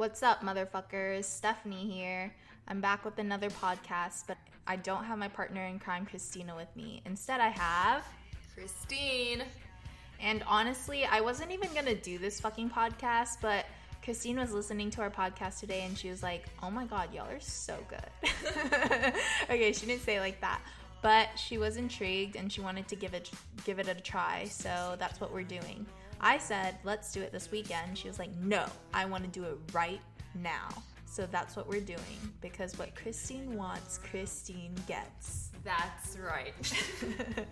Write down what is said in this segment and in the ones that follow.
What's up, motherfuckers? Stephanie here. I'm back with another podcast, but I don't have my partner in crime, Christina, with me. Instead, I have. Christine. And honestly, I wasn't even gonna do this fucking podcast, but Christine was listening to our podcast today and she was like, oh my god, y'all are so good. okay, she didn't say it like that. But she was intrigued and she wanted to give it give it a try, so that's what we're doing. I said, let's do it this weekend. She was like, no, I want to do it right now. So that's what we're doing because what Christine wants, Christine gets. That's right.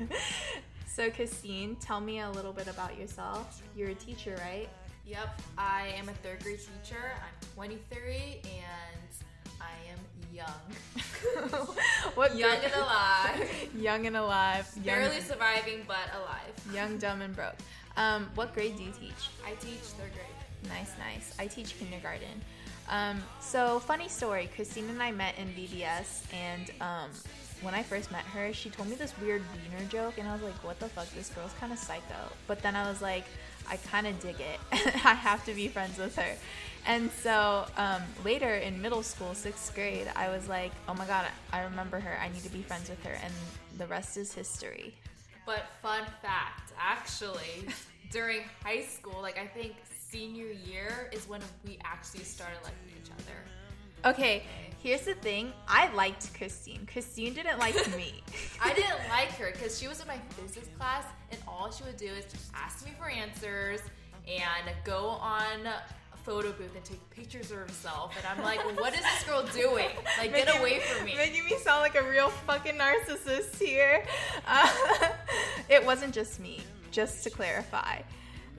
so, Christine, tell me a little bit about yourself. You're a teacher, right? Yep, I am a third grade teacher. I'm 23 and I am young. what young and alive. young and alive. Young Barely surviving, but alive. Young, dumb, and broke. Um, what grade do you teach? I teach third grade. Nice, nice. I teach kindergarten. Um, so funny story. Christine and I met in VBS, and um, when I first met her, she told me this weird wiener joke, and I was like, "What the fuck? This girl's kind of psycho." But then I was like, "I kind of dig it. I have to be friends with her." And so um, later in middle school, sixth grade, I was like, "Oh my god, I remember her. I need to be friends with her." And the rest is history. But fun fact, actually, during high school, like I think senior year is when we actually started liking each other. Okay, here's the thing. I liked Christine. Christine didn't like me. I didn't like her because she was in my physics class, and all she would do is ask me for answers and go on photo booth and take pictures of herself. And I'm like, what is this girl doing? Like, making, get away from me. Making me sound like a real fucking narcissist here. Uh, it wasn't just me, just to clarify.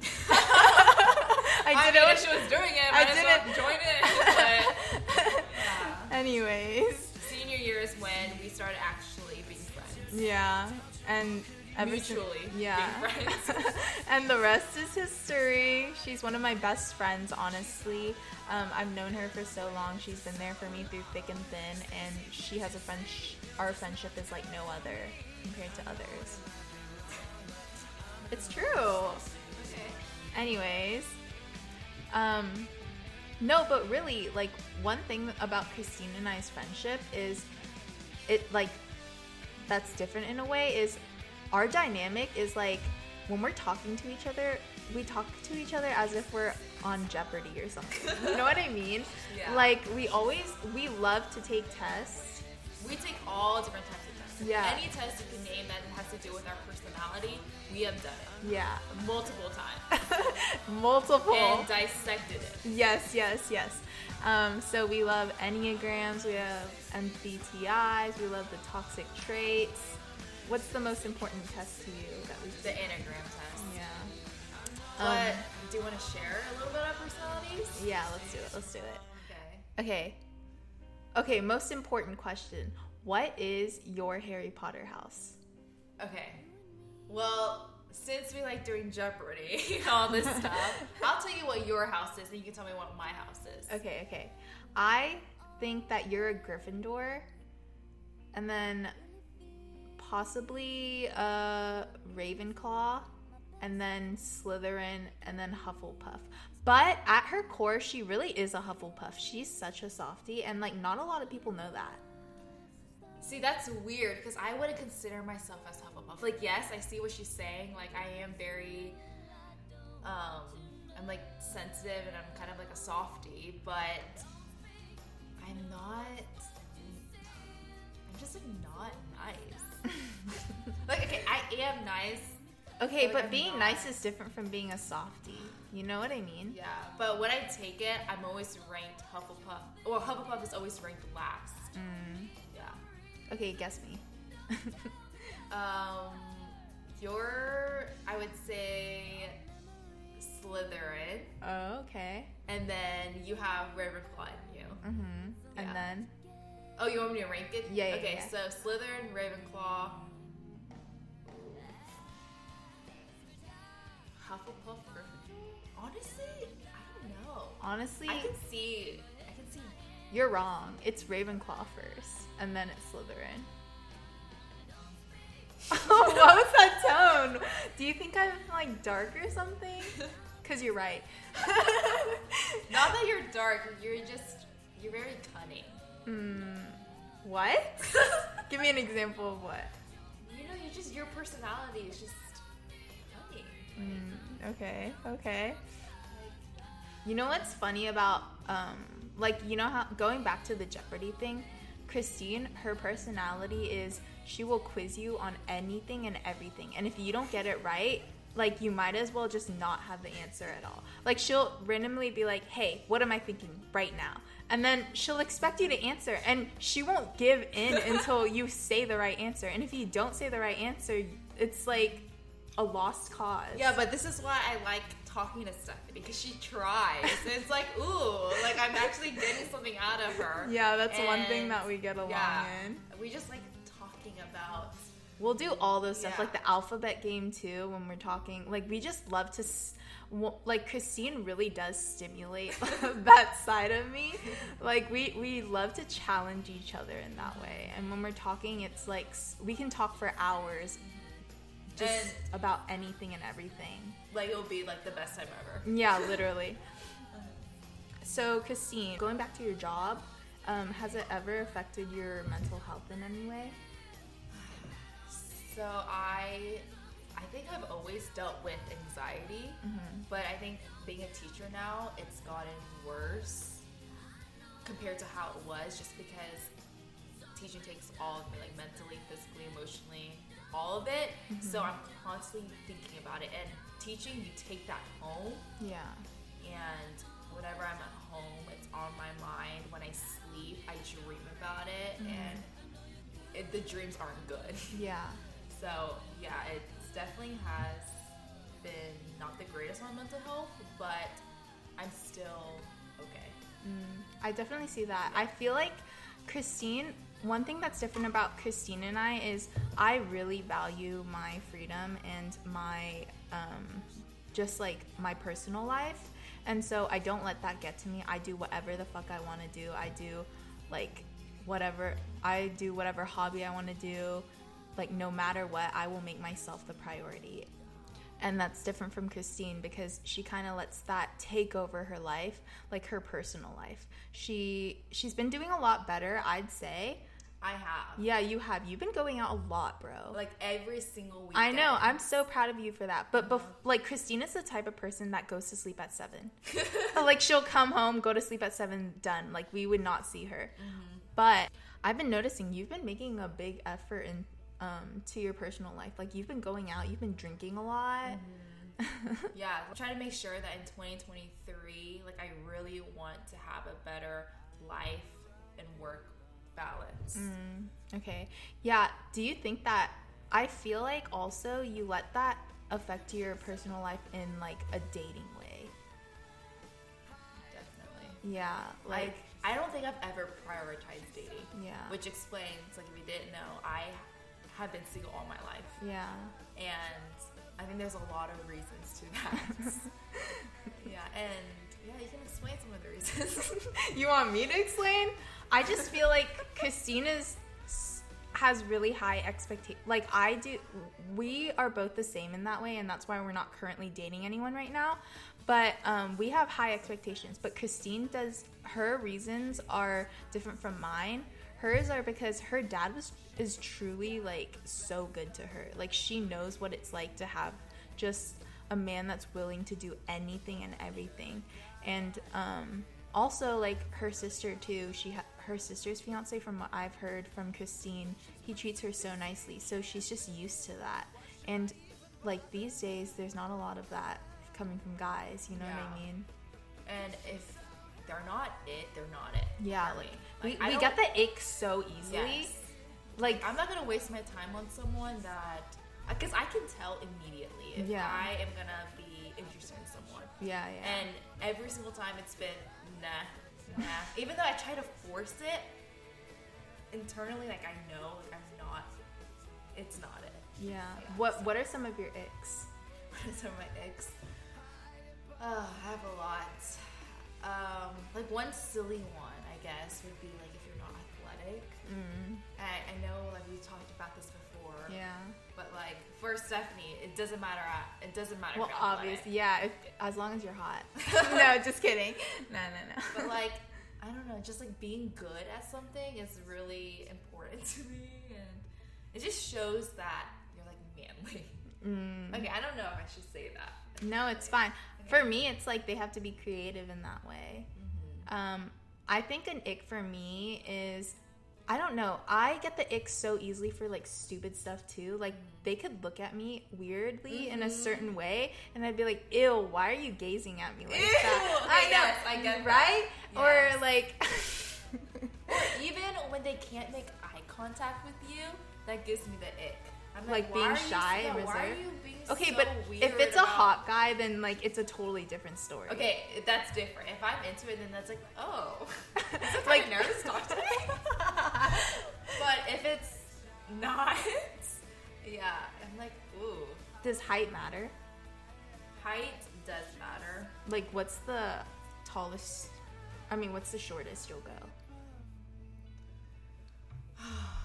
I didn't know what she was doing it. I didn't well join it. But, yeah. Anyways, senior year is when we started actually being friends. Yeah, and mutually yeah. and the rest is history. She's one of my best friends honestly. Um, i've known her for so long. She's been there for me through thick and thin and she has a friend our friendship is like no other compared to others. It's true. Okay. Anyways um no but really like one thing about christine and i's friendship is it like that's different in a way is our dynamic is like when we're talking to each other, we talk to each other as if we're on Jeopardy or something. You know what I mean? Yeah. Like we always we love to take tests. We take all different types of tests. Yeah. Any test you can name that has to do with our personality, we have done it. Yeah. Multiple times. Multiple. And dissected it. Yes, yes, yes. Um, so we love Enneagrams, we have MBTIs, we love the toxic traits. What's the most important test to you that we? The Enneagram test. Yeah. But um, do you want to share a little bit of personalities? Yeah, let's do it. Let's do it. Okay. Okay. Okay. Most important question: What is your Harry Potter house? Okay. Well, since we like doing Jeopardy and all this stuff, I'll tell you what your house is, and you can tell me what my house is. Okay. Okay. I think that you're a Gryffindor, and then possibly uh, Ravenclaw, and then Slytherin, and then Hufflepuff. But at her core, she really is a Hufflepuff. She's such a softie, and like not a lot of people know that. See, that's weird because I wouldn't consider myself as Hufflepuff. Like, yes, I see what she's saying. Like, I am very, um, I'm like sensitive and I'm kind of like a softie, but I'm not. I'm just like not nice. like, okay, I am nice. Okay, but, being not. nice is different from being a softie. You know what I mean? Yeah, but when I take it, I'm always ranked Hufflepuff. Well, Hufflepuff is always ranked last. Mm. Yeah. Okay, guess me. um, you're, I would say, Slytherin. Oh, okay. And then you have Ravenclaw in you. Mm-hmm. Yeah. And then Oh, you want me to rank it? Yeah. yeah okay, yeah. so Slytherin, Ravenclaw, Hufflepuff, Gryffindor. Honestly, I don't know. Honestly, I can see. I can see. You're wrong. It's Ravenclaw first, and then it's Slytherin. what was that tone? Do you think I'm like dark or something? Because you're right. Not that you're dark, you're just you're very cunning. Hmm. What? Give me an example of what? You know, you just your personality is just funny. Mm, okay, okay. You know what's funny about um like you know how going back to the Jeopardy thing, Christine, her personality is she will quiz you on anything and everything. And if you don't get it right, like you might as well just not have the answer at all. Like she'll randomly be like, "Hey, what am I thinking right now?" And then she'll expect you to answer and she won't give in until you say the right answer. And if you don't say the right answer, it's like a lost cause. Yeah, but this is why I like talking to Stephanie because she tries. it's like, ooh, like I'm actually getting something out of her. Yeah, that's one thing that we get along yeah, in. we just like talking about. We'll do all those stuff, Yeah. like the alphabet game too, when we're talking. Like, we just love to, s- like, Christine really does stimulate that side of me. Like, we, we love to challenge each other in that way. And when we're talking, it's like we can talk for hours just And- about anything and everything. Like it'll be like the best time ever. Yeah, literally. So, Christine, going back to your job, um, has it ever affected your mental health in any way? So I, I think I've always dealt with anxiety, mm-hmm. but I think being a teacher now, it's gotten worse compared to how it was, just because teaching takes all of me, like mentally, physically, emotionally, all of it. So mm-hmm. I'm constantly thinking about it, and teaching, you take that home, Yeah. and whenever I'm at home, it's on my mind. When I sleep, I dream about it, mm-hmm. and it, the dreams aren't good. Yeah. So yeah, it definitely has been not the greatest on mental health, but I'm still okay. I definitely see that. I feel like Christine, one thing that's different about Christine and I is I really value my freedom and my um, just like my personal life. And so I don't let that get to me. I do whatever the fuck I want to do. I do like whatever I do whatever hobby I want to do. Like no matter what, I will make myself the priority and that's different from Christine because she kind of lets that take over her life, like her personal life. She she's been doing a lot better, I'd say. I have Yeah, you have. You've been going out a lot, bro. like every single week. I know. I'm so proud of you for that. But bef- mm-hmm. like Christina's the type of person that goes to sleep at 7. like she'll come home, go to sleep at 7, done. Like we would not see her. Mm-hmm. But I've been noticing you've been making a big effort in um, to your personal life. Like you've been going out, you've been drinking a lot. yeah. I'm trying to make sure that in 2023, like I really want to have a better life and work balance. Okay. Yeah. Do you think that I feel like also you let that affect your personal life in like a dating way? Definitely. Yeah. Like Like I don't think I've ever prioritized dating. Yeah. Which explains, like if you didn't know, I have been single all my life. yeah. and I think there's a lot of reasons to that. yeah, and yeah, you can explain some of the reasons. you want me to explain? I just feel like Christina's has really high expectations. Like I do, we are both the same in that way, and that's why we're not currently dating anyone right now. But um, we have high expectations. But Christine does. Her reasons are different from mine. Hers are because her dad was is truly like so good to her. Like she knows what it's like to have just a man that's willing to do anything and everything. And um, also like her sister too. She ha- her sister's fiance, from what I've heard from Christine, he treats her so nicely. So she's just used to that. And like these days, there's not a lot of that coming from guys. You know what I mean? and if they're not it, they're not it. Yeah, for like, we, we get the ick so easily. Yes. Like I'm not gonna waste my time on someone that uh, because I can tell immediately if Yeah. I am gonna be interested in someone. yeah, yeah. And every single time it's been nah, nah. Even though I try to force it internally, like I know like I'm not. It's not it. yeah. Yeah, What What are some of your icks? What are some of my icks? Oh, I have a lot. Um, like one silly one, I guess, would be like if you're not athletic. Mm. I, I know, like we talked about this before. Yeah. But like for Stephanie, it doesn't matter. uh, It doesn't matter. Well, if you're athletic. obviously, yeah. If, as long as you're hot. no, just kidding. No, no, no. But like, I don't know, just like being good at something is really important to me, and it just shows that you're like manly. Mm. Okay, I don't know if I should say that. No, it's fine. For me, it's like they have to be creative in that way. Mm-hmm. Um, I think an ick for me is, I don't know. I get the ick so easily for like stupid stuff too. Like mm-hmm. they could look at me weirdly in a mm-hmm. certain way, and I'd be like, "Ew, why are you gazing at me like Ew! that?" Okay, yes, I get that. right? Yes. Or like, Or even when they can't make eye contact with you, that gives me the ick. I'm Like why being shy and Why are reserved? you being okay, so but if it's a hot guy, then like it's a totally different story. Okay, that's different. If I'm into it, then that's like, oh, like like nervous talk to me. but if it's not, yeah, I'm like, ooh, Does height matter? height does matter. Like, what's the tallest? I mean, what's the shortest you'll go?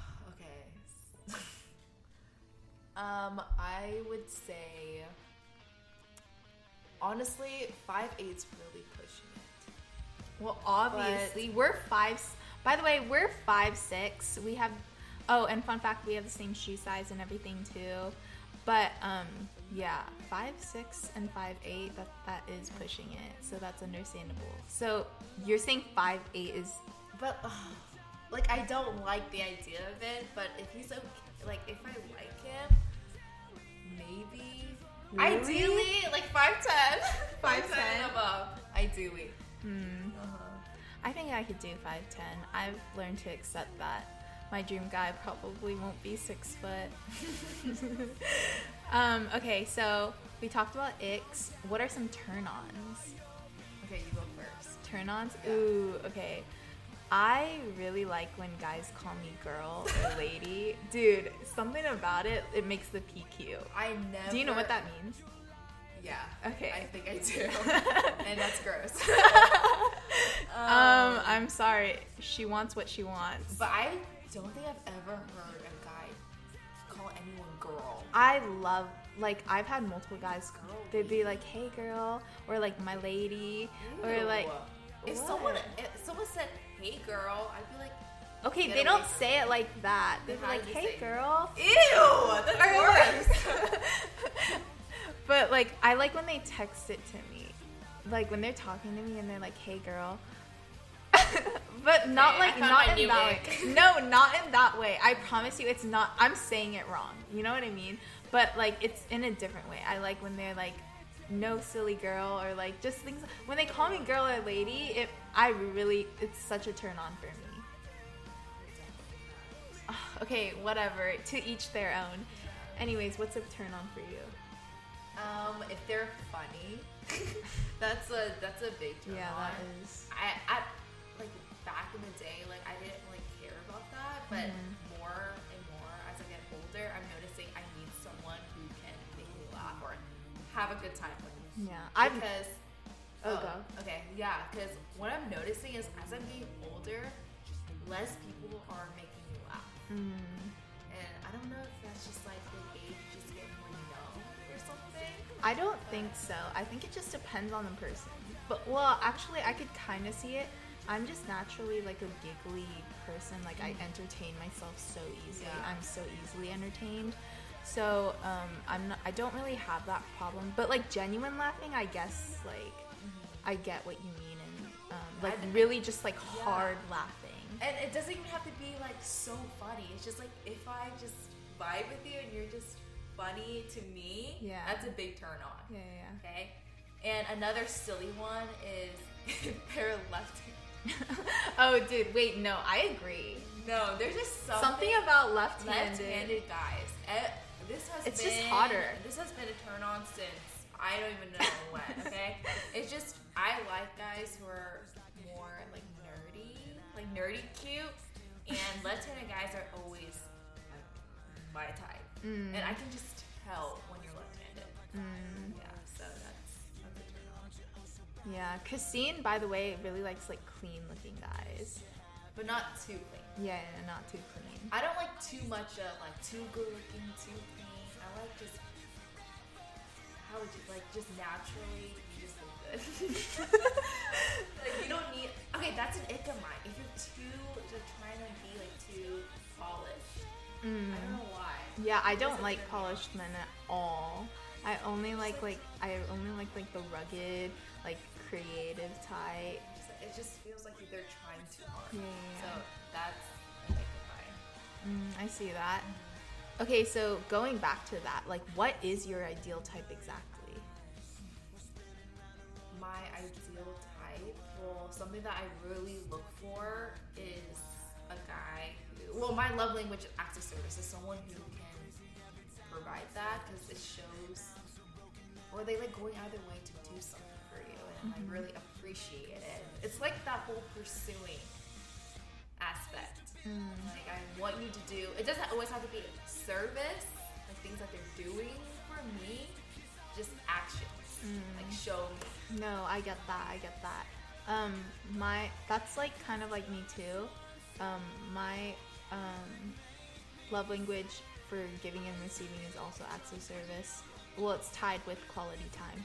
um, I would say, honestly, five eight's really pushing it. Well, obviously, we're five. By the way, we're five six. We have. Oh, and fun fact, we have the same shoe size and everything too. But um, yeah, five six and five eight. That that is pushing it. So that's understandable. So you're saying five eight is But ugh, like, I don't like the idea of it. But if he's okay, like, if I like maybe. Really? Ideally, like five ten. 5'10" above. Ideally. Hmm. Uh-huh. I think I could do 5'10. I've learned to accept that. My dream guy probably won't be six foot. um, okay, so we talked about icks. What are some turn ons? Okay, you go first. Turn ons? Yeah. Ooh, okay. I really like when guys call me girl or lady. Dude, something about it, it makes the P cute. I never. Do you know what that means? Yeah. Okay. I think I do. and that's gross. Um, I'm sorry. She wants what she wants. But I don't think I've ever heard a guy call anyone girl. I love like I've had multiple guys Girl. they'd be like, "Hey girl," or like "My lady," or like if what? someone if someone said, "Hey, girl," I'd be like, Okay, they don't say it like that. They'd be How like, do you "Hey say- girl." "Ew, that's Or worse." But like I like when they text it to me. Like when they're talking to me and they're like, "Hey girl." but not Okay, I like found not in that way. No, not in that way. I promise you it's not I'm saying it wrong. You know what I mean? But like it's in a different way. I like when they're like no silly girl or like just things when they call me girl or lady, it I really it's such a turn on for me. Okay, whatever. To each their own. Anyways, what's a turn on for you? um, if they're funny, that's a that's a big turn Yeah, on. that is. I I like back in the day, like I didn't really care about that, but Mhm. more and more as I get older, I'm noticing I need someone who can make me laugh or have a good time with. Yeah, I've because Oh, go. okay, yeah, because what I'm noticing is as I'm getting older, less people are making me laugh, mm, and I don't know if that's just like with age, just getting more numb or something. I don't think so. I think it just depends on the person. But well, actually, I could kind of see it. I'm just naturally like a giggly person. Like I entertain myself so easily. Yeah. I'm so easily entertained. So um, I'm not. I don't really have that problem. But like genuine laughing, I guess like I get what you mean, and um, like really just like Yeah. hard laughing. And it doesn't even have to be like so funny. It's just like if I just vibe with you and you're just funny to me, Yeah. that's a big turn on. Yeah, yeah. Okay. And another silly one is if they're left. oh, dude, wait, no, I agree. No, there's just something, Something about left-handed. left-handed guys. This has It's been, just hotter. This has been a turn on since I don't even know when. Okay, it's just I like guys who are more like nerdy, like nerdy cute, and left-handed guys are always my type, Mm. and I can just tell when you're left-handed. Mm. Yeah, so that's that's a turn on. Yeah, Christine, by the way, really likes like clean looking guys. but not too clean. Yeah, yeah, not too clean. I don't like too much of like too good looking, too clean. I like just how would you like just naturally like you don't need okay, that's an ick of mine. If you're too just trying to be like too polished. Mm. I don't know why. Yeah, I don't like polished men at all. I only like like I only like like the rugged, like creative type. It just feels like they're trying too hard. Yeah, So that's an ick of mine. Mm, I see that. Okay, so going back to that, like, what is your ideal type exactly? My ideal type, well, something that I really look for is a guy who, well, my love language acts of service is someone who can provide that because it shows, or they like going out of their way to do something for you and I mm-hmm. really appreciate it. It's like that whole pursuing aspect. Mm. Like, I want you to do, it doesn't always have to be service, like things that they're doing for me, just actions. Like, show me. No, I get that. I get that. Um, my that's like kind of like me too. Um, my um, love language for giving and receiving is also acts of service. Well, it's tied with quality time,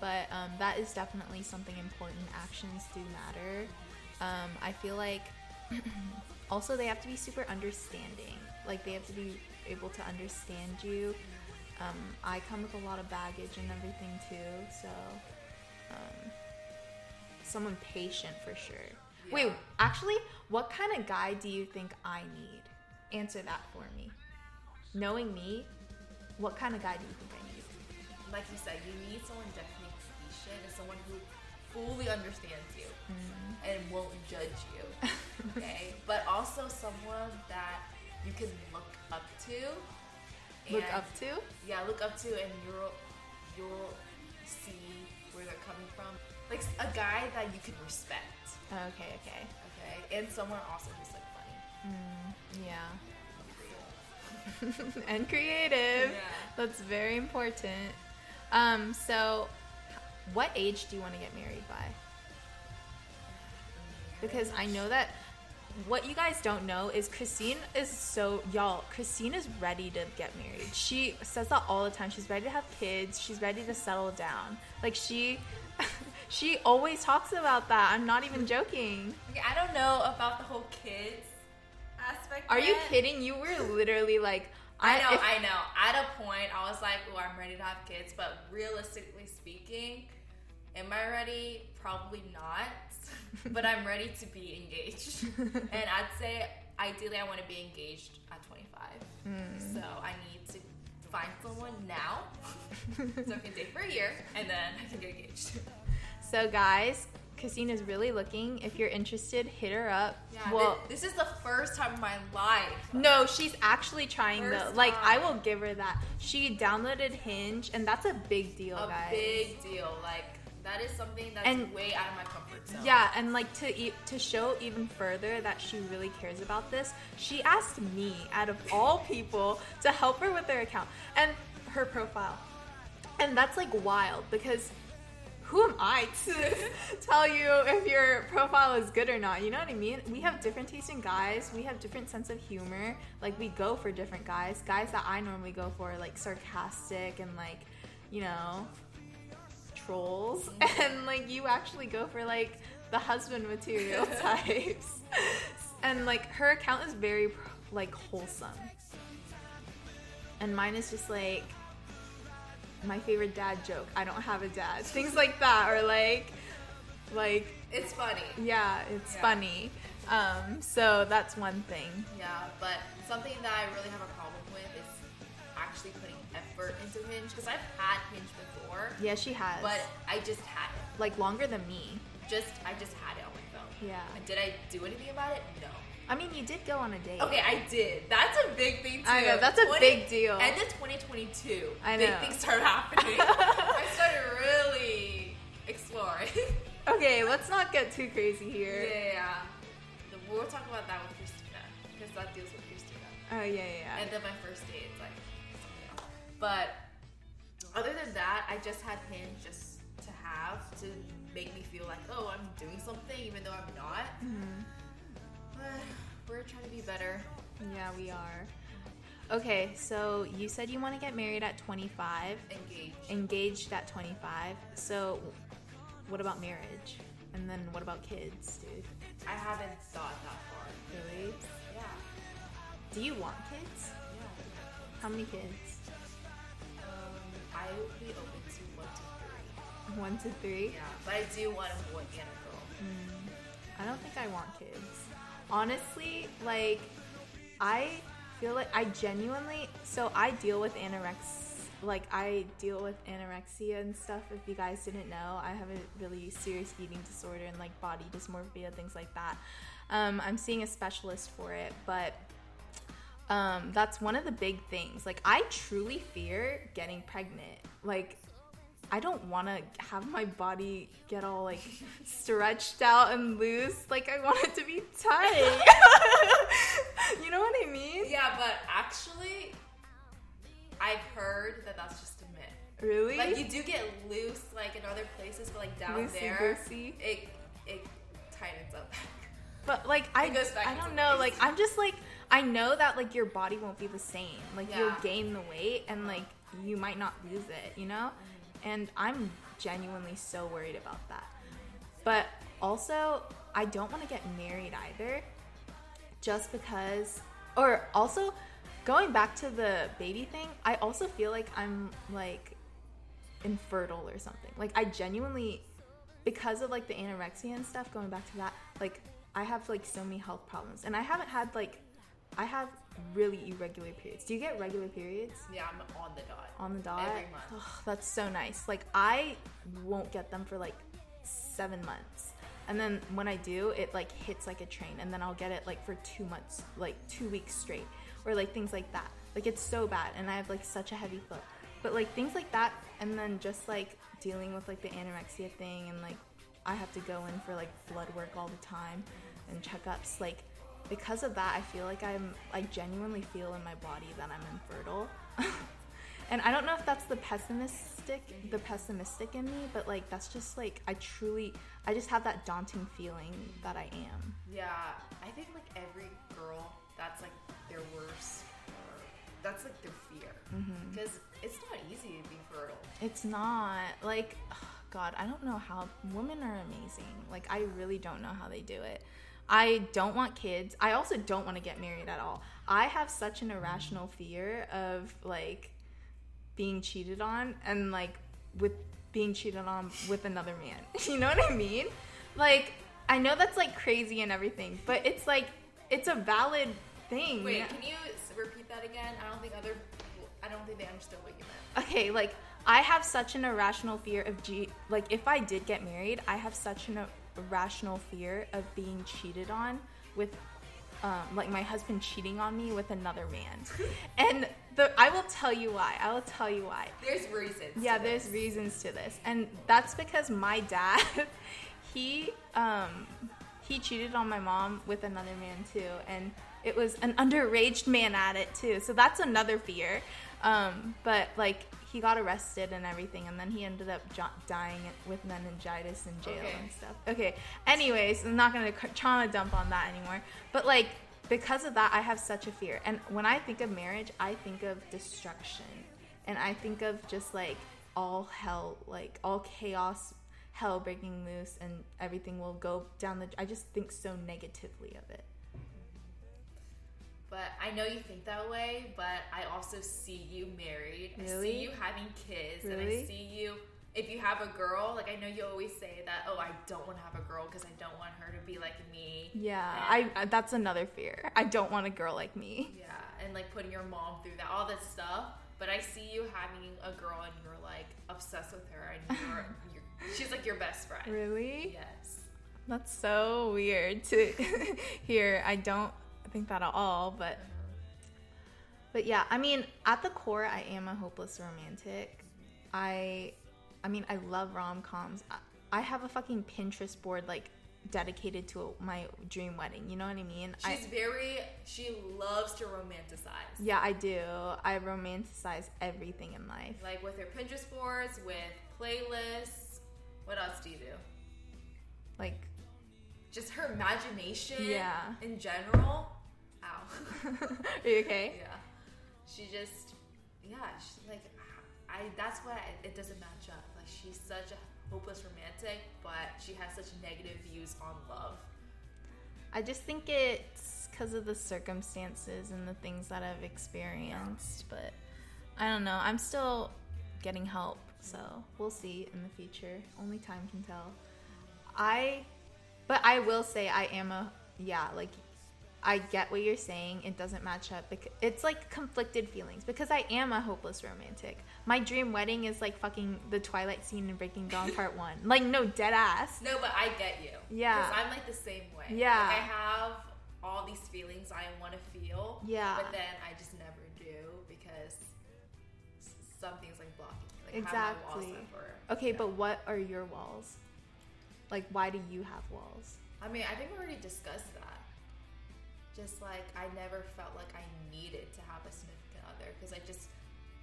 but um, that is definitely something important. Actions do matter. Um, I feel like also they have to be super understanding. Like they have to be able to understand you. Um, I come with a lot of baggage and everything too, so um, someone patient for sure. Wait, actually, what kind of guy do you think I need? Answer that for me. Knowing me, what kind of guy do you think I need? like you said, you need someone definitely patient and someone who fully understands you Mm-hmm. and won't judge you. Okay, but also someone that you can look up to. Look and- up to? Yeah, look up to, and you'll you'll see where they're coming from. Like a guy that you can respect. Okay, okay. Okay, and someone also who's like funny. Mm, Yeah. and creative. Yeah. That's very important. Um, so what age do you want to get married by? Because I know that what you guys don't know is Christine is so y'all, Christine is ready to get married. She says that all the time. She's ready to have kids. She's ready to settle down. Like she she always talks about that. I'm not even joking. Okay, I don't know about the whole kids aspect. Are you kidding? You were literally like I know, if- I know. At a point, I was like, "Oh, I'm ready to have kids," but realistically speaking, am I ready? Probably not. but I'm ready to be engaged, and I'd say ideally I want to be engaged at 25. Hmm. So I need to find someone now, so I can date for a year, and then I can get engaged. So, guys, is really looking. If you're interested, hit her up. Yeah. well, thi- this is the first time in my life. no, she's actually trying though. First Like, I will give her that. She downloaded Hinge, and that's a big deal, A guys. big deal. Like that is something that's And- way out of my comfort zone. Yeah, and like to e- to show even further that she really cares about this, she asked me, out of all people, to help her with her account and her profile. And that's like wild because who am I to tell you if your profile is good or not? You know what I mean? We have different taste in guys. We have different sense of humor. Like we go for different guys. Guys that I normally go for like sarcastic and like, you know, trolls. And like you actually go for like the husband material types. And like her account is very like wholesome. And mine is just like my favorite dad joke. I don't have a dad. Things like that or like like It's funny. yeah, it's Yeah. funny. Um so that's one thing. Yeah, but something that I really have a problem with is actually putting effort into Hinge because I've had Hinge before, Yeah, she has. but I just had it. like longer than me. Just I just had it on my phone. Yeah. And Did I do anything about it? No. I mean, you did go on a date. Okay, I did. That's a big thing too. I know, that's a big deal. End of 2022, I know. big things start happening. I started really exploring. Okay, let's not get too crazy here. yeah. The- We'll talk about that with Christina because that deals with Christina. Oh yeah, yeah. yeah. And then my first date, it's like. But other than that, I just had Hinge just to have to make me feel like, oh, I'm doing something, even though I'm not. Mhm. But we're trying to be better. Yeah, we are. Okay, so you said you want to get married at 25, Engaged. engaged at 25. So what about marriage? And then what about kids, dude? I haven't thought that far. Really? Yeah. Do you want kids? Yeah. How many kids? I would be open to one to three. One to three? Yeah, but I do want a boy and a girl. I don't think I want kids. Honestly, like, I feel like I genuinely. So I deal with anorexia. Like I deal with anorexia and stuff. If you guys didn't know, I have a really serious eating disorder and like body dysmorphia, things like that. Um, I'm seeing a specialist for it, but um, that's one of the big things. Like I truly fear getting pregnant. Like I don't want to have my body get all like stretched out and loose. Like I want it to be tight. you know what I mean? Yeah, but actually, I've heard that that's just a myth. Really? Like you do get loose like in other places, but like down Loosey there, goosey? it it tightens up. but like I, I don't know. place. Like I'm just like I know that like your body won't be the same. Like you'll gain the weight and like you might not lose it. You know? And I'm genuinely so worried about that. But also, I don't want to get married either. Just because, or also, going back to the baby thing, I also feel like I'm like infertile or something. Like, I genuinely, because of like the anorexia and stuff, going back to that, like, I have like so many health problems. And I haven't had like, I have really irregular periods. Do you get regular periods? Yeah, I'm on the dot. on the dot. Every month. Ugh, that's so nice. Like I won't get them for like seven months, and then when I do, it like hits like a train, and then I'll get it like for two months, like two weeks straight, or like things like that. Like it's so bad, and I have like such a heavy foot. But like things like that, and then just like dealing with like the anorexia thing, and like I have to go in for like blood work all the time and checkups. Like because of that, I feel like I'm I genuinely feel in my body that I'm infertile. and I don't know if that's the pessimistic the pessimistic in me, but like that's just like I truly I just have that daunting feeling that I am. Yeah, I think like every girl, that's like their worst. That's like their fear Mm-hmm. because it's not easy to be fertile. It's not like ugh, God, I don't know how women are amazing. Like I really don't know how they do it. I don't want kids. I also don't want to get married at all. I have such an irrational fear of like being cheated on and like with being cheated on with another man. you know what I mean? Like I know that's like crazy and everything, but it's like it's a valid thing. Wait, can you repeat that again? I don't think other people, I don't think they understood what you meant. okay, like I have such an irrational fear of G. Like if I did get married, I have such an irrational fear of being cheated on with, um, like my husband cheating on me with another man, and the I will tell you why. I will tell you why. There's reasons. Yeah, there's this. reasons to this, and that's because my dad, he um, he cheated on my mom with another man too, and it was an underage man at it too. So that's another fear. Um, but like he got arrested and everything, and then he ended up jo- dying with meningitis in jail Okay. and stuff. Okay. Anyways, I'm not gonna trauma dump on that anymore. But like because of that, I have such a fear. And when I think of marriage, I think of destruction, and I think of just like all hell, like all chaos, hell breaking loose, and everything will go down the. I just think so negatively of it. But I know you think that way, but I also see you married. Really? I see you having kids, and I see you. If you have a girl, like I know you always say that, oh, I don't want to have a girl because I don't want her to be like me. Yeah, And- I, I that's another fear. I don't want a girl like me. Yeah, and like putting your mom through that, all this stuff. But I see you having a girl and you're like obsessed with her, and you're, you're she's like your best friend. Really? Yes. That's so weird to hear. I don't think that at all, but but yeah, I mean, at the core, I am a hopeless romantic. I I mean, I love rom-coms. I, I have a fucking Pinterest board like dedicated to my dream wedding. You know what I mean? I, She's very. She loves to romanticize. yeah, I do. I romanticize everything in life. Like with her Pinterest boards, with playlists. What else do you do? Like Just her imagination. Yeah. In general. Are you okay? Yeah. She just, yeah, she's like, I. That's why I, it doesn't match up. Like she's such a hopeless romantic, but she has such negative views on love. I just think it's because of the circumstances and the things that I've experienced, but I don't know. I'm still getting help, so we'll see in the future. Only time can tell. I, but I will say I am a yeah, like I get what you're saying. It doesn't match up. Because it's like conflicted feelings because I am a hopeless romantic. My dream wedding is like fucking the Twilight scene in Breaking Dawn Part One. Like no dead ass. No, but I get you. Yeah. Because I'm like the same way. Yeah. Like I have all these feelings I want to feel. Yeah. But then I just never do because something's like blocking me. Like Exactly. have my walls up or, Okay, but what are your walls? Like, why do you have walls? I mean, I think we already discussed that. Just like I never felt like I needed to have a significant other because I just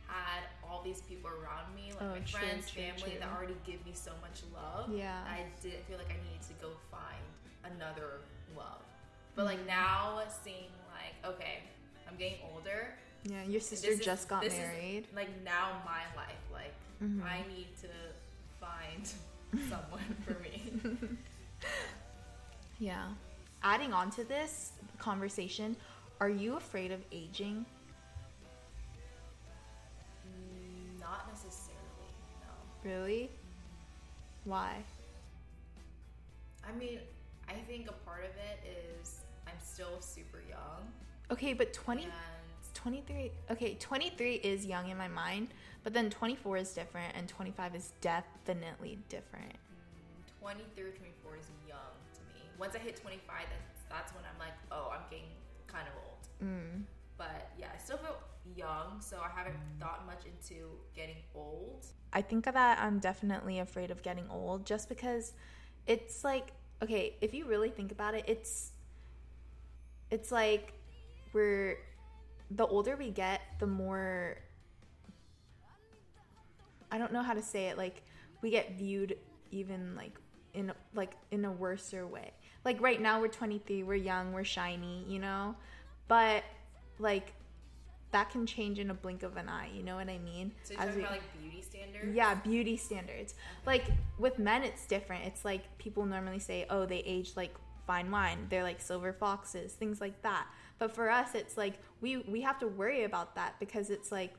had all these people around me, like Oh, my true, friends, true, family, true. that already give me so much love. Yeah. I didn't feel like I needed to go find another love. But like Mm-hmm. now, seeing like okay, I'm getting older. Yeah, your sister is- just got this is, married. like now, my life, like Mhm. I need to find someone for me. Yeah. Adding on to this conversation, are you afraid of aging? Not necessarily, no. Really? Why? I mean, I think a part of it is I'm still super young. Okay, but 20, And 23, okay, 23 is young in my mind, but then 24 is different and 25 is definitely different. mm, 23 or 24 is young to me. Once I hit 25, that's, that's when I'm like, oh, I'm getting kind of old. Mm. But yeah, I still feel young, so I haven't thought much into getting old. I think that I'm definitely afraid of getting old just because it's like okay, if you really think about it, it's it's like we're the older we get, the more I don't know how to say it, like we get viewed even like in like in a worser way. Like right now we're 23, we're young, we're shiny, you know? But like that can change in a blink of an eye, you know what I mean? So you're As talking we- about like beauty standards? yeah, beauty standards. Like with men, it's different. It's like people normally say, oh, they age like fine wine. They're like silver foxes, things like that. But for us, it's like we we have to worry about that because it's like,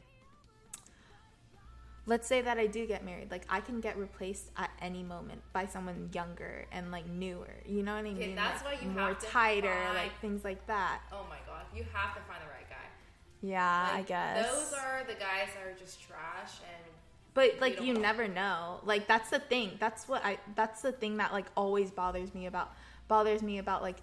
let's say that I do get married, like I can get replaced at any moment by someone younger and like newer. You know what I mean? that's Like, why you more have to tighter, find- like things like that. Oh my god, you have to find the right guy. Yeah, I guess Those are the guys that are just trash and But like you never know. Like that's the thing. That's what I that's the thing that like always bothers me about bothers me about like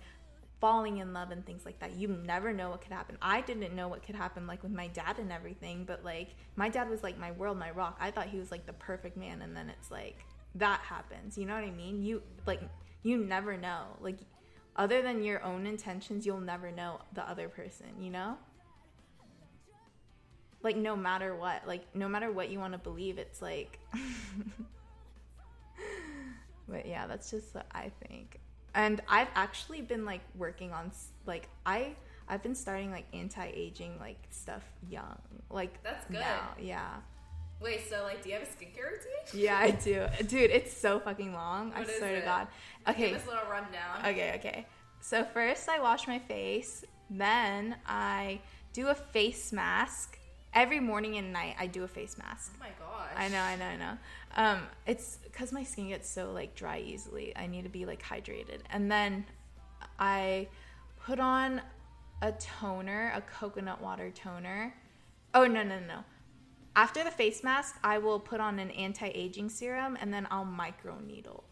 falling in love and things like that. You never know what could happen. I didn't know what could happen like with my dad and everything, but like my dad was like my world, my rock. I thought he was like the perfect man and then it's like that happens. You know what I mean? You like you never know. Like other than your own intentions, you'll never know the other person, you know? like no matter what like no matter what you want to believe it's like but yeah that's just what i think and i've actually been like working on like i i've been starting like anti-aging like stuff young like That's good. now yeah wait, so like do you have a skincare routine? yeah i do dude it's so fucking long What i swear it? to god okay Give us a little rundown. Okay, okay. So first I wash my face, then I do a face mask. Every morning and night I do a face mask. Oh my gosh. I know, I know, I know. Um, it's because my skin gets so like dry easily. I need to be like hydrated, and then I put on a toner, a coconut water toner. Oh no, no, no! After the face mask, I will put on an anti-aging serum, and then I'll micro needle.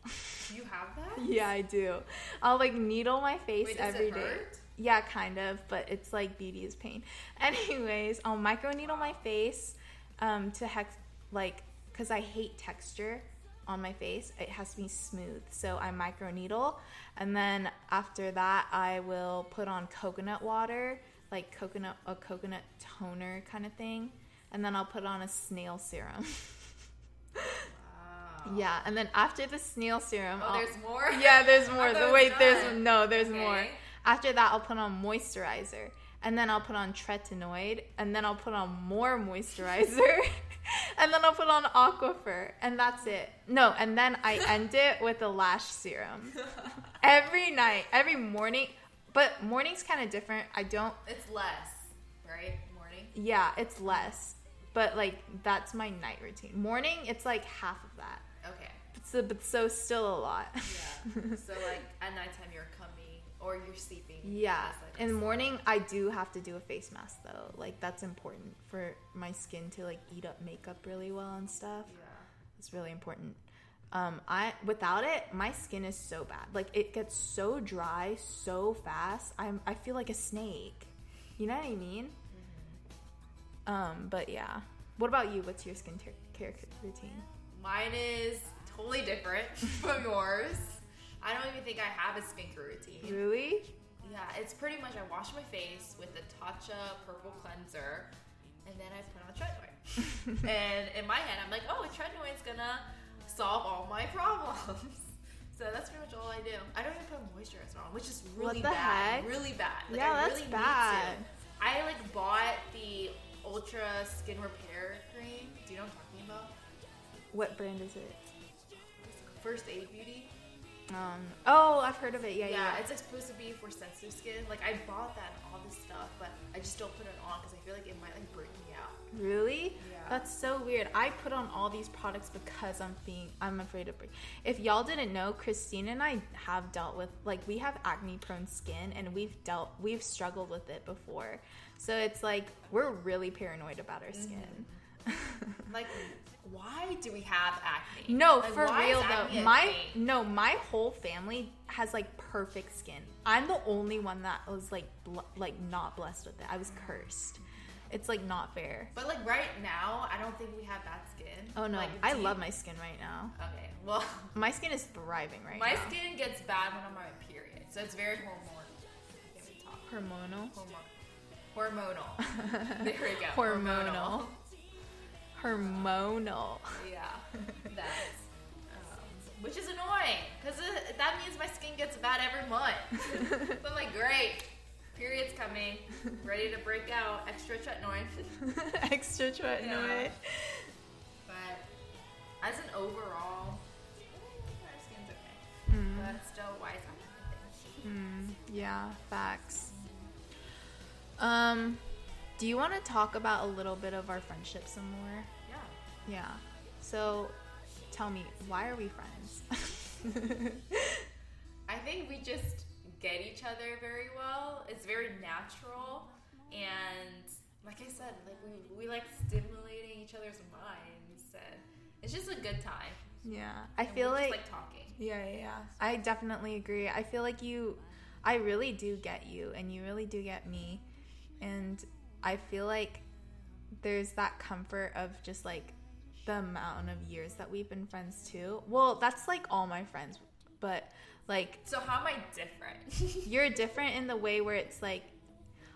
You have that? yeah, I do. I'll like needle my face Wait, every day. hurt? Yeah, kind of, but it's like beauty is pain. Anyways, I'll microneedle my face um, to hex like because I hate texture on my face. It has to be smooth, so I microneedle, and then after that, I will put on coconut water, like coconut a coconut toner kind of thing, and then I'll put on a snail serum. Yeah, and then after the snail serum, Oh, I'll- there's more? yeah, there's more. The wait, there's no, there's more. After that, I'll put on moisturizer, and then I'll put on tretinoin, and then I'll put on more moisturizer, and then I'll put on Aquaphor, and that's it. No, and then I end it with a lash serum every night, every morning. But morning's kind of different. I don't. It's less, right? Morning. Yeah, it's less, but like that's my night routine. Morning, it's like half of that. Okay. So, but so still a lot. Yeah. so like at nighttime you're coming or you're sleeping. Yeah. In the morning, I do have to do a face mask though. Like that's important for my skin to like eat up makeup really well and stuff. Yeah. It's really important. Um, I without it, my skin is so bad. Like it gets so dry so fast. I'm I feel like a snake. You know what I mean? Um, but yeah. What about you? What's your skin care care routine? Mine is totally different from yours. I don't even think I have a skincare routine. Really? Yeah, it's pretty much I wash my face with the Tatcha purple cleanser, and then I put on tretinoin. and in my head, I'm like, oh, tretinoin's gonna solve all my problems. So that's pretty much all I do. I don't even put moisturizer on, which is really bad. heck? Really bad. Like, Yeah, I that's really bad. Need to. I like bought the Ultra Skin Repair Cream. Do you know what I'm talking about? What brand is it? First Aid Beauty. Um. Oh, I've heard of it. Yeah, Yeah, yeah. it's supposed to be for sensitive skin. Like I bought that and all this stuff, but I just don't put it on because I feel like it might like break me out. Really? Yeah. That's so weird. I put on all these products because I'm being I'm afraid of break. If y'all didn't know, Christine and I have dealt with like we have acne prone skin and we've dealt we've struggled with it before. So it's like we're really paranoid about our skin. Like, why do we have acne? no, Like, for real though. My thing? no, my whole family has like perfect skin. I'm the only one that was like bl- like not blessed with it. I was cursed. It's like not fair. But like right now, I don't think we have bad skin. Oh no, Like, I love my skin right now. Okay, well, My skin is thriving right my now. skin gets bad when I'm on my period, so it's very hormonal. I can't even talk. Hormonal. Hormonal. there we go. Hormonal. Hormonal. Yeah, that's um, which is annoying because that means my skin gets bad every month. so I'm like, great, period's coming, ready to break out, extra tretinoin. Extra tretinoin. Yeah. But as an overall, my skin's okay. Mm, But still, why is that? mm, yeah, facts. Um, do you want to talk about a little bit of our friendship some more? Yeah. Yeah. So, tell me, why are we friends? I think we just get each other very well. It's very natural, and like I said, like we we like stimulating each other's minds, and it's just a good time. yeah, I And feel like like talking. Yeah, yeah, yeah. I definitely agree. I feel like you, I really do get you, and you really do get me. And I feel like there's that comfort of just like the amount of years that we've been friends too. Well, that's like all my friends, but like So how am I different? you're different in the way where it's like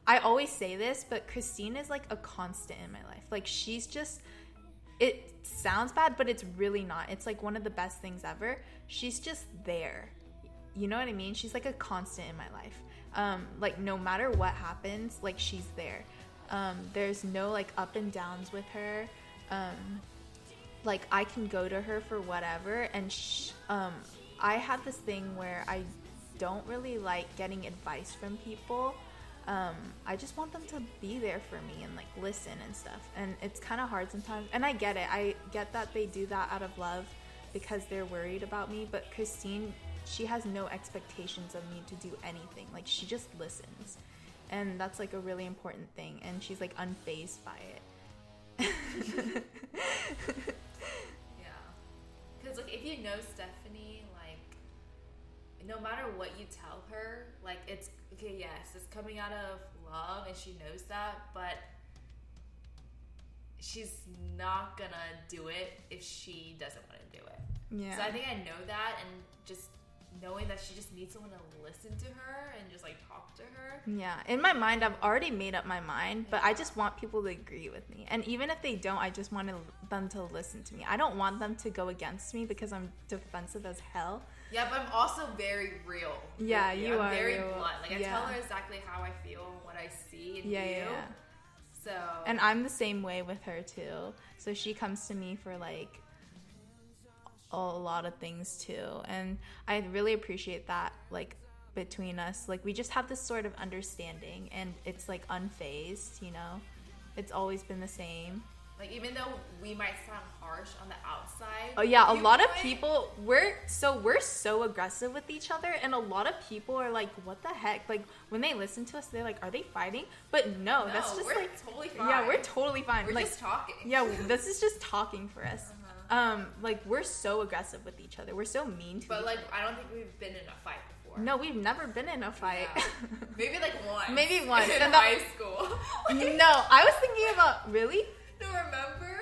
I always say this, but Christine is like a constant in my life. Like she's just it sounds bad, but it's really not. It's like one of the best things ever. She's just there. You know what I mean? She's like a constant in my life. Um like no matter what happens, like she's there. Um there's no like up and downs with her. Um like I can go to her for whatever and sh- um I have this thing where I don't really like getting advice from people. Um, I just want them to be there for me and like listen and stuff. And it's kind of hard sometimes. And I get it. I get that they do that out of love because they're worried about me. But Christine, she has no expectations of me to do anything. Like she just listens. And that's like a really important thing. And she's like unfazed by it. yeah, because like if you know Stephanie, like no matter what you tell her, like it's okay. Yes, it's coming out of love, and she knows that, but she's not gonna do it if she doesn't want to do it. yeah. So I think I know that, and just knowing that she just needs someone to listen to her and just like talk to her. Yeah, in my mind, I've already made up my mind, but I just want people to agree with me. And even if they don't, I just want them to listen to me. I don't want them to go against me because I'm defensive as hell. Yeah, but I'm also very real. Yeah, you I'm are very real. blunt. Like I Yeah. tell her exactly how I feel and what I see in Yeah, you. yeah. So And I'm the same way with her too. So she comes to me for like a lot of things too. And I really appreciate that like between us. Like we just have this sort of understanding and it's like unfazed, you know. It's always been the same. like even though we might sound harsh on the outside. Oh yeah, a lot of people we're so we're so aggressive with each other and a lot of people are like what the heck? Like when they listen to us they're like are they fighting? But no, No, that's just we're like totally fine. Yeah, we're totally fine. We're like just talking. Yeah, this is just talking for us. Um like we're so aggressive with each other. We're so mean to each other. But like other. I don't think we've been in a fight before. No, we've never been in a fight. Yeah. Maybe like once. Maybe once, in that- high school. no, I was thinking about really? No, remember?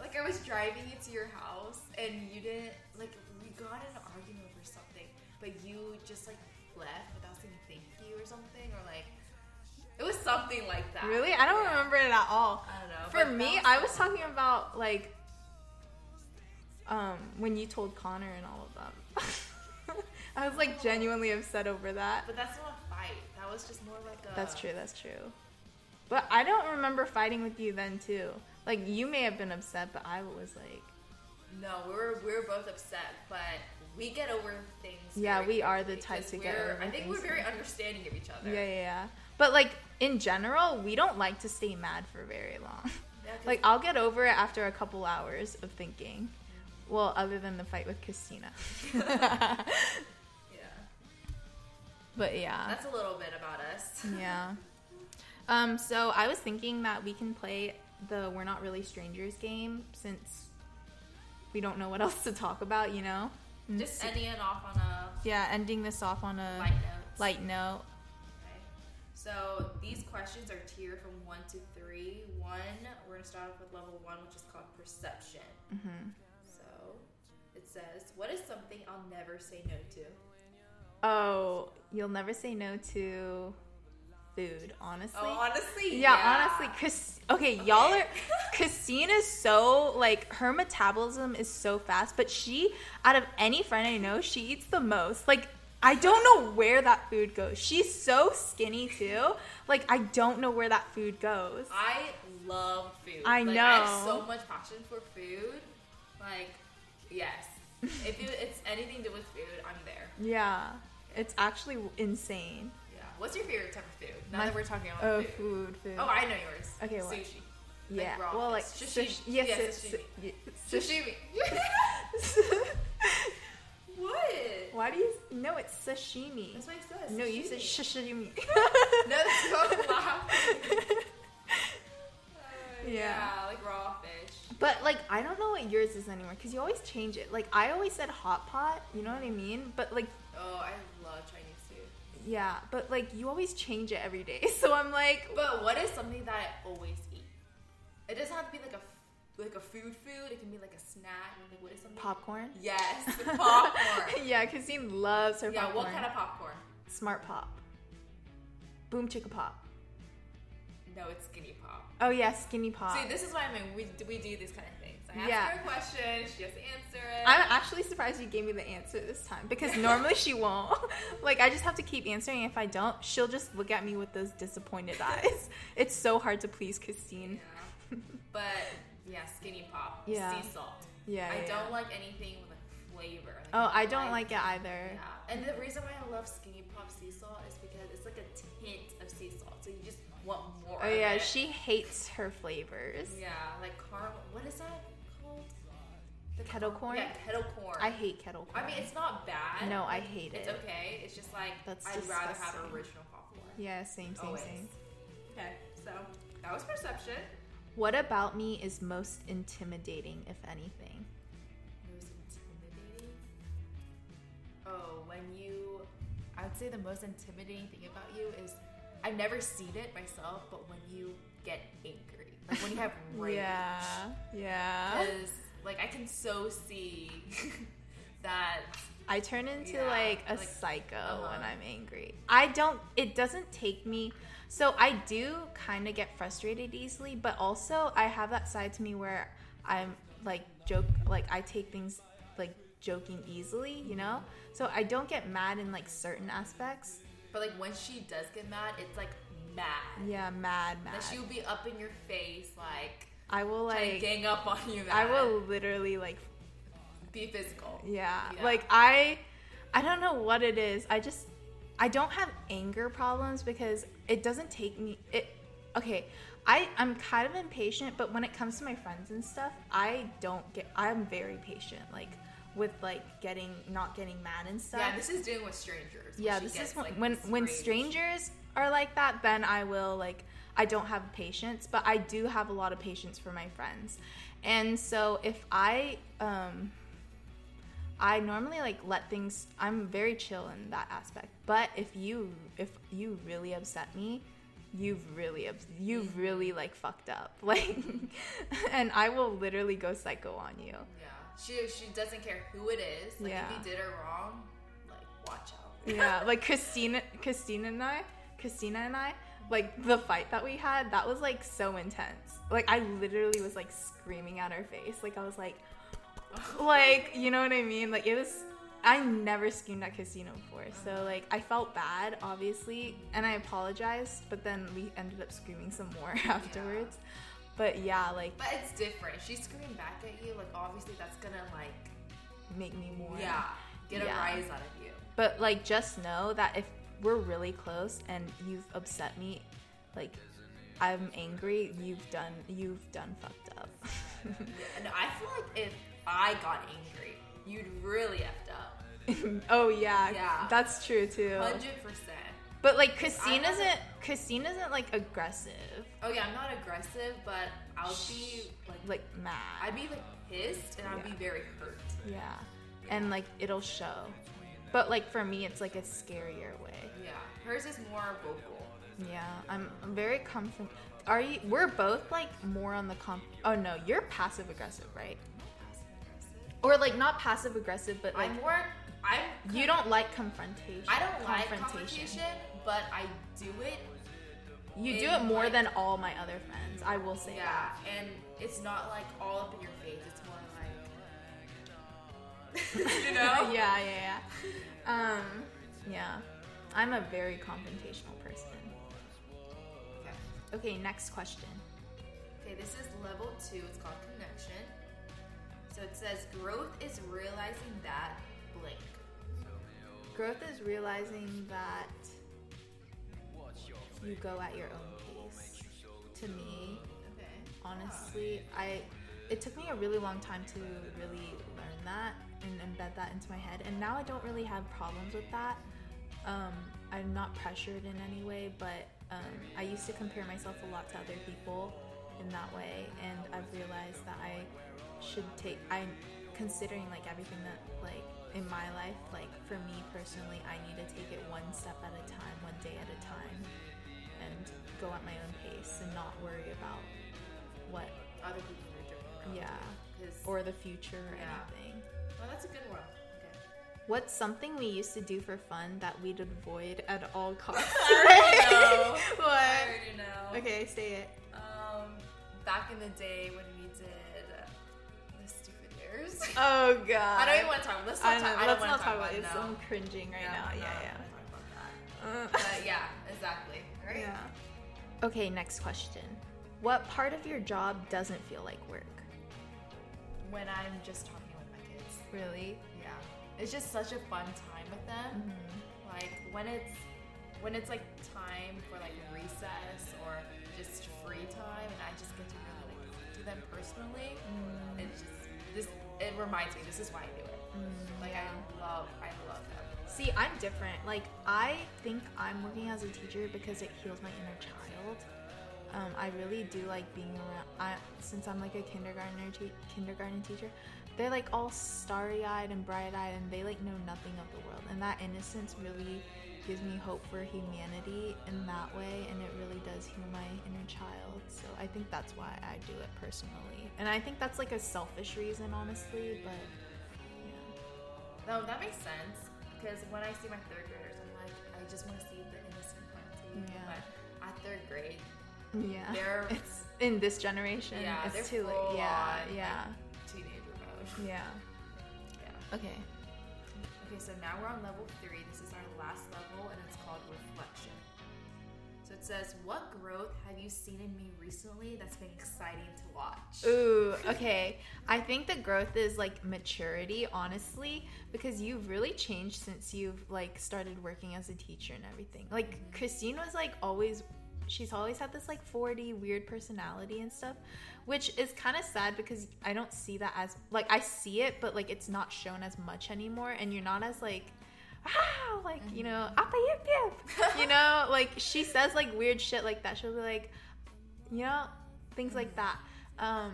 Like I was driving you to your house and you didn't like we got in an argument over something, but you just like left without saying thank you or something or like it was something like that. Really? I don't Yeah. remember it at all. I don't know. For me, I was talking about like um when you told Connor and all of them. I was like genuinely upset over that. But that's not a fight. That was just more like a That's true, that's true. But I don't remember fighting with you then too. Like you may have been upset, but I was like No, we were we were both upset, but we get over things. Yeah, we are the types to get over I think we're very understanding of each other. Yeah, yeah, yeah. But like in general, we don't like to stay mad for very long. Yeah, Like I'll get over it after a couple hours of thinking. Well, other than the fight with Christina. yeah, but yeah. that's a little bit about us. Yeah. Um, so I was thinking that we can play the We're Not Really Strangers game since we don't know what else to talk about, you know? Just ending it off on a yeah, ending this off on a light note. light note. Okay. So these questions are tiered from one to three. One, we're gonna start off with level one, which is called perception. Mm hmm So it says, "What is something I'll never say no to?" Oh, you'll never say no to food, honestly. Oh, honestly, yeah, honestly, Chris. Okay, y'all are. Christine is so like her metabolism is so fast, but she, out of any friend I know, she eats the most. Like I don't know where that food goes. She's so skinny too. Like I don't know where that food goes. I love food. I Like, I have know. so much passion for food. Like, yes, if it, it's anything to do with food, I'm there. Yeah, it's actually insane. Yeah. What's your favorite type of food? Now My- that we're talking about Oh, food. food, food. Oh, I know yours. Okay, what? Sushi. yeah. raw well, like fish. sushi. Sashimi. Yes, Yeah, it's- sashimi. sushi- Sushi. what? Why do you? No, it's sashimi. That's what I said. No, you said sashimi. sashimi. No, that's not laughing. Uh, Yeah. yeah, like fish. But like I don't know what yours is anymore because you always change it. Like I always said hot pot, you know what I mean? But like Oh, I love Chinese food. yeah, but like you always change it every day. So I'm like, But what is something that I always eat? It doesn't have to be like a like a food food. It can be like a snack. Like what is something? popcorn. Yes, popcorn. yeah, Christine loves her yeah, popcorn. what kind of popcorn? Smart pop. Boom chicka pop. No, it's skinny pop. Oh yeah, skinny pop. See, this is why I mean. We we do these kind of things. I ask Yeah. her a question, she has to answer it. I'm actually surprised you gave me the answer this time because normally she won't. like I just have to keep answering. If I don't, she'll just look at me with those disappointed eyes. It's so hard to please Christine. Yeah. But yeah, skinny pop. Yeah. Sea salt. Yeah. I yeah, don't yeah. like anything with a flavor. Like, Oh, I don't like it either. Yeah. And the reason why I love skinny pop sea want more. Oh yeah, she hates her flavors. Yeah, like caramel. What is that called? The Kettle corn? Yeah, kettle corn. I hate kettle corn. I mean, it's not bad. No, I hate It's it. It's okay. It's just like That's I'd rather have original popcorn. yeah, same, same, Always. same. Okay, so that was perception. What about me is most intimidating, if anything? Most intimidating. Oh, when you, I would say the most intimidating thing about you is I've never seen it myself, but when you get angry, like when you have rage. Yeah, yeah. Because like I can so see that I turn into Yeah, like a like- psycho uh-huh. when I'm angry. I don't. It doesn't take me. So I do kind of get frustrated easily, but also I have that side to me where I'm like joke, like I take things like joking easily, you know. So I don't get mad in like certain aspects. But like when she does get mad, it's like mad. Yeah, mad, mad. Like she will be up in your face, like I will like. gang up on you. I will literally like be physical. Yeah. Yeah. Like I I don't know what it is. I just I don't have anger problems because it doesn't take me it okay. I, I'm kind of impatient, but when it comes to my friends and stuff, I don't get I'm very patient. Like with like getting not getting mad and stuff. Yeah, this is dealing with strangers. Yeah, this gets, is when like, when, when strangers are like that, then I will like I don't have patience, but I do have a lot of patience for my friends. And so if I um I normally like let things I'm very chill in that aspect. But if you if you really upset me, you've really you've really like fucked up. Like and I will literally go psycho on you. Yeah, she she doesn't care who it is. Like Yeah. if he did her wrong, like watch out. yeah like christina christina and i christina and i like the fight that we had that was like so intense like i literally was like screaming at her face like i was like like you know what i mean like it was i never screamed at christina before so like i felt bad obviously and i apologized but then we ended up screaming some more afterwards but yeah like But it's different. She's screaming back at you. Like obviously that's gonna like make me more yeah get Yeah. a rise out of you. But like, just know that if we're really close and you've upset me, like, I'm angry. You've done. You've done fucked up. And I feel like if I got angry, you'd really effed up. oh yeah, Yeah. that's true too. Hundred percent. But like, Christine haven't- isn't. Christine isn't like aggressive, Oh yeah, I'm not aggressive, but I'll be like like mad. I'd be like pissed and I'd be very hurt. yeah, and like it'll show. But like for me, it's like a scarier way. Yeah, hers is more vocal. Yeah, I'm, I'm very comfort. Are you? We're both like more on the comp. Oh no, you're passive aggressive, right? Or like not passive aggressive, but like I'm more. I'm. you don't like confrontation. I don't like confrontation, but I do it. You do it more like- than all my other friends. I will say Yeah, and it's not like all up in your face. It's more like. you know? yeah, yeah, yeah. Um, yeah. I'm a very confrontational person. Okay. Okay, next question. Okay, this is level two. It's called connection. So it says growth is realizing that blank. Growth is realizing that you go at your own pace. To me, Okay. honestly i it took me a really long time to really learn that and embed that into my head and now i don't really have problems with that um, i'm not pressured in any way but um, i used to compare myself a lot to other people in that way and i've realized that i should take i'm considering like everything that like in my life like for me personally i need to take it one step at a time one day at a time and go at my own pace and not worry about what Other people are doing. around. yeah or the future or Yeah. anything well, that's a good one. Okay. what's something we used to do for fun that we'd avoid at all costs I already know. I what already know. okay say it Um, back in the day when airs. oh god I don't even want to talk. Let's not talk. I let's don't not talk about it it. i'm cringing right now I'm yeah yeah gonna talk about that. Uh, But yeah, exactly. Right. yeah okay next question what part of your job doesn't feel like work When I'm just talking with my kids. really Yeah. It's just such a fun time with them. Mm-hmm. Like when it's when it's like time for like recess or just free time and I just get to really like talk to them personally. Mm. It's just this it reminds me this is why I do it. Like yeah. I love I love them. See, I'm different. Like, I think I'm working as a teacher because it heals my inner child. Um, I really do like being around. I, since I'm like a kindergartner, te- kindergarten teacher, they're like all starry-eyed and bright-eyed, and they like know nothing of the world. And that innocence really gives me hope for humanity in that way, and it really does heal my inner child. So I think that's why I do it personally, and I think that's like a selfish reason, honestly. But yeah. No, that makes sense. Because when I see my third graders, I'm like, I just want to see the innocent part too. Yeah. But at third grade, Yeah. They're- it's in this generation. Yeah, it's too late. Yeah, yeah, teenager mode. yeah. Yeah. Okay. Okay, so now we're on level three. Says, What growth have you seen in me recently that's been exciting to watch? Ooh, okay. I think the growth is like maturity, honestly, because you've really changed since you've like started working as a teacher and everything. Like mm-hmm. Christine was like always she's always had this like 40 weird personality and stuff, which is kind of sad because I don't see that as like I see it, but like it's not shown as much anymore and you're not as like ah, like you know, appa yip yip. you know, like she says like weird shit like that. She'll be like, you know, things like that. Um,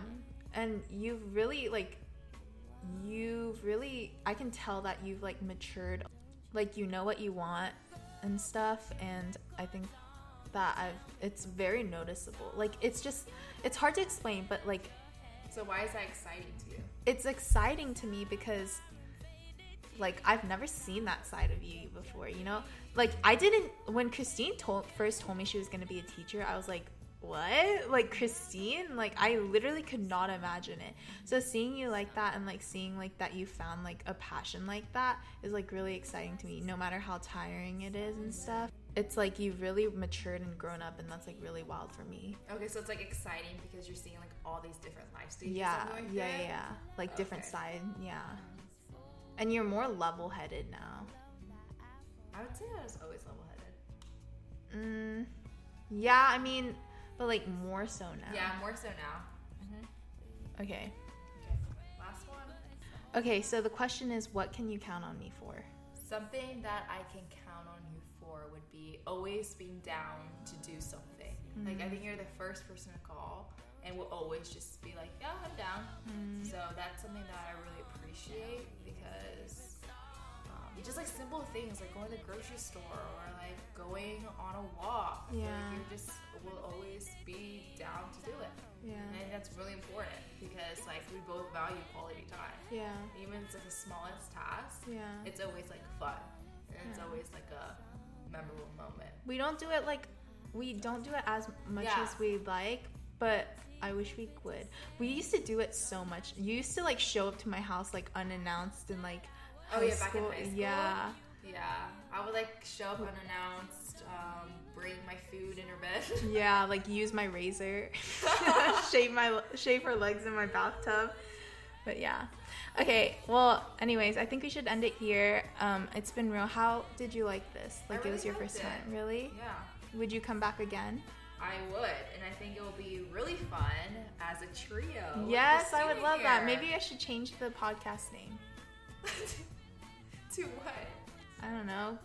and you've really like, you've really, I can tell that you've like matured, like you know what you want and stuff. And I think that I've, it's very noticeable. Like it's just, it's hard to explain, but like So why is that exciting to you? it's exciting to me because like I've never seen that side of you before, you know? Like I didn't when Christine told first told me she was going to be a teacher, I was like, "What? Like Christine? Like I literally could not imagine it." So seeing you like that and like seeing like that you found like a passion like that is like really exciting to me no matter how tiring it is and stuff. It's like you've really matured and grown up and that's like really wild for me. Okay, so it's like exciting because you're seeing like all these different life stages. Yeah, yeah, yeah, yeah. Like different Okay. side, yeah. And you're more level headed now. I would say I was always level headed. Mm, yeah, I mean, but like more so now. Yeah, more so now. Okay. Okay, last one. Okay, so the question is what can you count on me for? Something that I can count on you for would be always being down to do something. Like I mm-hmm. think you're the first person to call and will always just be like, yeah, I'm down. Mm-hmm. So that's something that I really appreciate because um, just like simple things like going to the grocery store or like going on a walk. Yeah. Like you just will always be down to do it. Yeah. And that's really important because like we both value quality time. Yeah. Even if it's like the smallest task, Yeah. it's always like fun and it's always like a memorable moment. We don't do it like we don't do it as much Yeah. as we like, but I wish we would. We used to do it so much. You used to like show up to my house like unannounced and like Oh, yeah, back in high school? Yeah. Yeah, I would like show up unannounced, um, bring my food in her bed. Yeah, like use my razor, shave my shave her legs in my bathtub. But yeah. Okay, well, anyways, I think we should end it here. Um, it's been real. How did you like this? Like it was your first it. time, really? yeah, Would you come back again? I would, and I think it will be really fun as a trio. yes, I would love that. Maybe I should change the podcast name. to what? I don't know.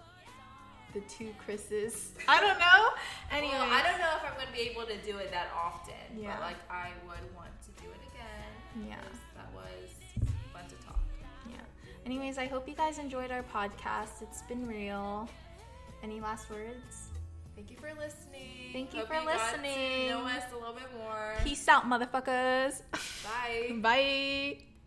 The two Chris's. I don't know. Anyway, Well, I don't know if I'm going to be able to do it that often, Yeah. but like I would want to do it again. Yeah. That was fun to talk. Yeah. Anyways, I hope you guys enjoyed our podcast. It's been real. Any last words? Thank you for listening. Thank you Hope for to listening. know us a little bit more. Peace out, motherfuckers. Bye. Bye.